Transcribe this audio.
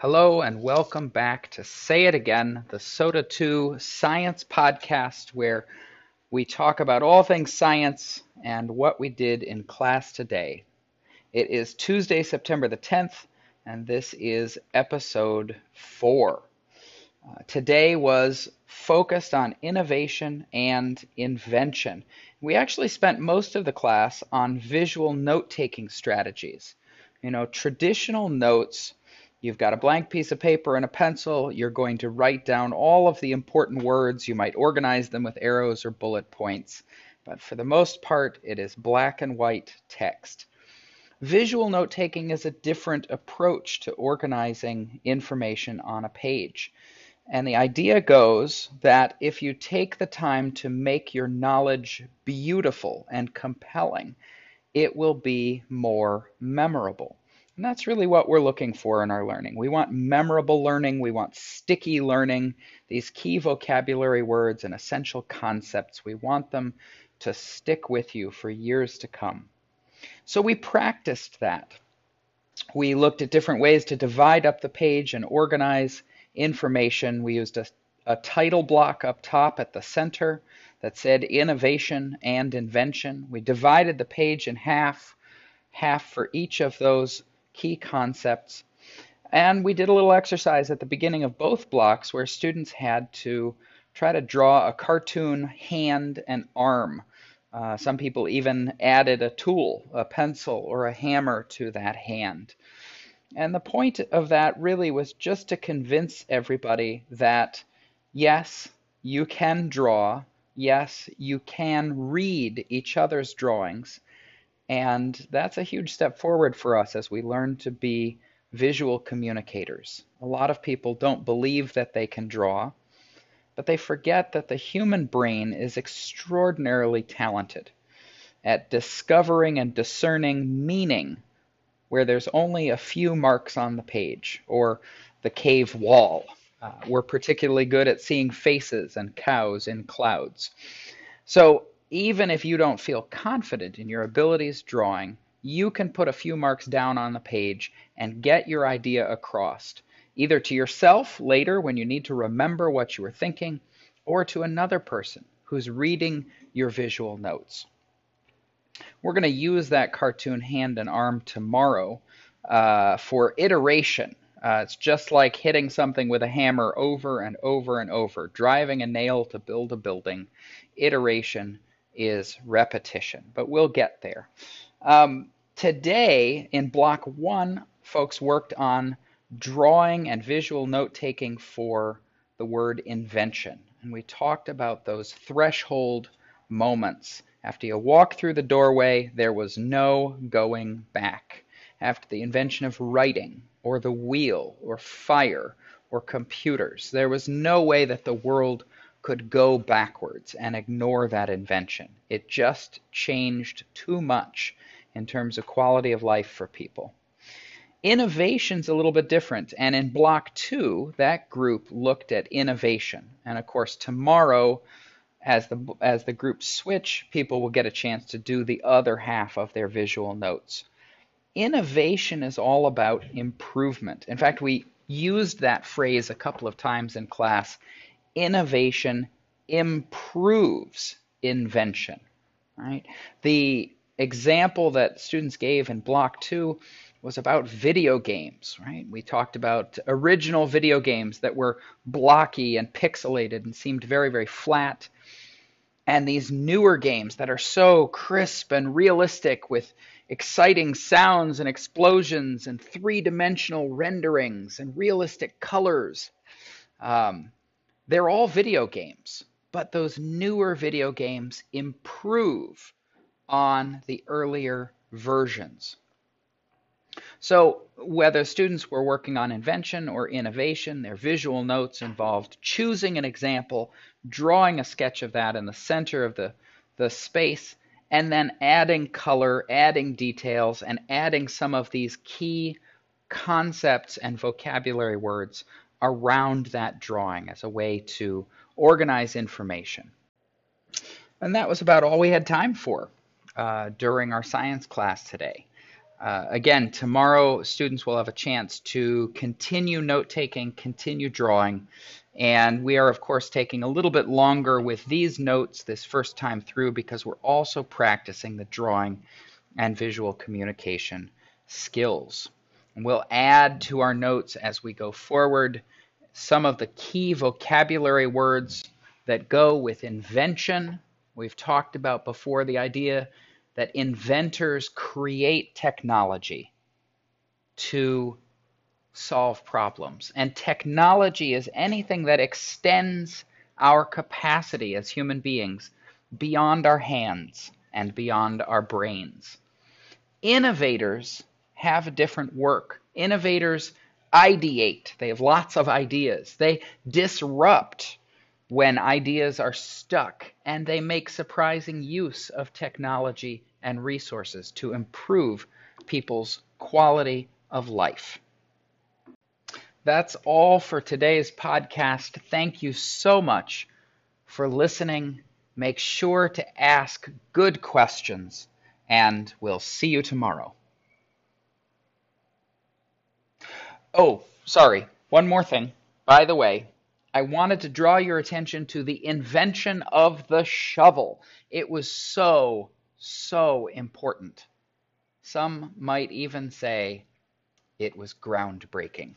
Hello and welcome back to Say It Again, the Soda 2 science podcast where we talk about all things science and what we did in class today. It is Tuesday, September the 10th, and this is episode 4. Uh, today was focused on innovation and invention. We actually spent most of the class on visual note taking strategies. You know, traditional notes You've got a blank piece of paper and a pencil. You're going to write down all of the important words. You might organize them with arrows or bullet points. But for the most part, it is black and white text. Visual note taking is a different approach to organizing information on a page. And the idea goes that if you take the time to make your knowledge beautiful and compelling, it will be more memorable. And that's really what we're looking for in our learning. We want memorable learning, we want sticky learning, these key vocabulary words and essential concepts. We want them to stick with you for years to come. So we practiced that. We looked at different ways to divide up the page and organize information. We used a, a title block up top at the center that said innovation and invention. We divided the page in half, half for each of those key concepts. And we did a little exercise at the beginning of both blocks where students had to try to draw a cartoon hand and arm. Uh, some people even added a tool, a pencil, or a hammer to that hand. And the point of that really was just to convince everybody that yes, you can draw, yes, you can read each other's drawings, and that's a huge step forward for us as we learn to be visual communicators. A lot of people don't believe that they can draw, but they forget that the human brain is extraordinarily talented at discovering and discerning meaning where there's only a few marks on the page or the cave wall. Uh, we're particularly good at seeing faces and cows in clouds. So even if you don't feel confident in your abilities drawing, you can put a few marks down on the page and get your idea across, either to yourself later when you need to remember what you were thinking, or to another person who's reading your visual notes. We're going to use that cartoon hand and arm tomorrow uh, for iteration. Uh, it's just like hitting something with a hammer over and over and over, driving a nail to build a building. Iteration is repetition, but we'll get there. Um, today, in block one, folks worked on drawing and visual note taking for the word invention. And we talked about those threshold moments. After you walk through the doorway, there was no going back. After the invention of writing, or the wheel, or fire, or computers, there was no way that the world could go backwards and ignore that invention. It just changed too much in terms of quality of life for people. Innovation's a little bit different, and in block two, that group looked at innovation. And of course, tomorrow, as the as the groups switch, people will get a chance to do the other half of their visual notes. Innovation is all about improvement. In fact, we used that phrase a couple of times in class innovation improves invention. Right? The example that students gave in block two was about video games, right? We talked about original video games that were blocky and pixelated and seemed very, very flat. And these newer games that are so crisp and realistic with exciting sounds and explosions and three dimensional renderings and realistic colors. Um, they're all video games, but those newer video games improve on the earlier versions. So, whether students were working on invention or innovation, their visual notes involved choosing an example, drawing a sketch of that in the center of the, the space, and then adding color, adding details, and adding some of these key concepts and vocabulary words around that drawing as a way to organize information. And that was about all we had time for uh, during our science class today. Uh, again, tomorrow students will have a chance to continue note taking, continue drawing, and we are, of course, taking a little bit longer with these notes this first time through because we're also practicing the drawing and visual communication skills. We'll add to our notes as we go forward some of the key vocabulary words that go with invention. We've talked about before the idea that inventors create technology to solve problems. And technology is anything that extends our capacity as human beings beyond our hands and beyond our brains. Innovators have different work. Innovators ideate, they have lots of ideas. They disrupt when ideas are stuck, and they make surprising use of technology and resources to improve people's quality of life. That's all for today's podcast. Thank you so much for listening. Make sure to ask good questions, and we'll see you tomorrow. Oh, sorry. One more thing. By the way, I wanted to draw your attention to the invention of the shovel. It was so, so important. Some might even say it was groundbreaking.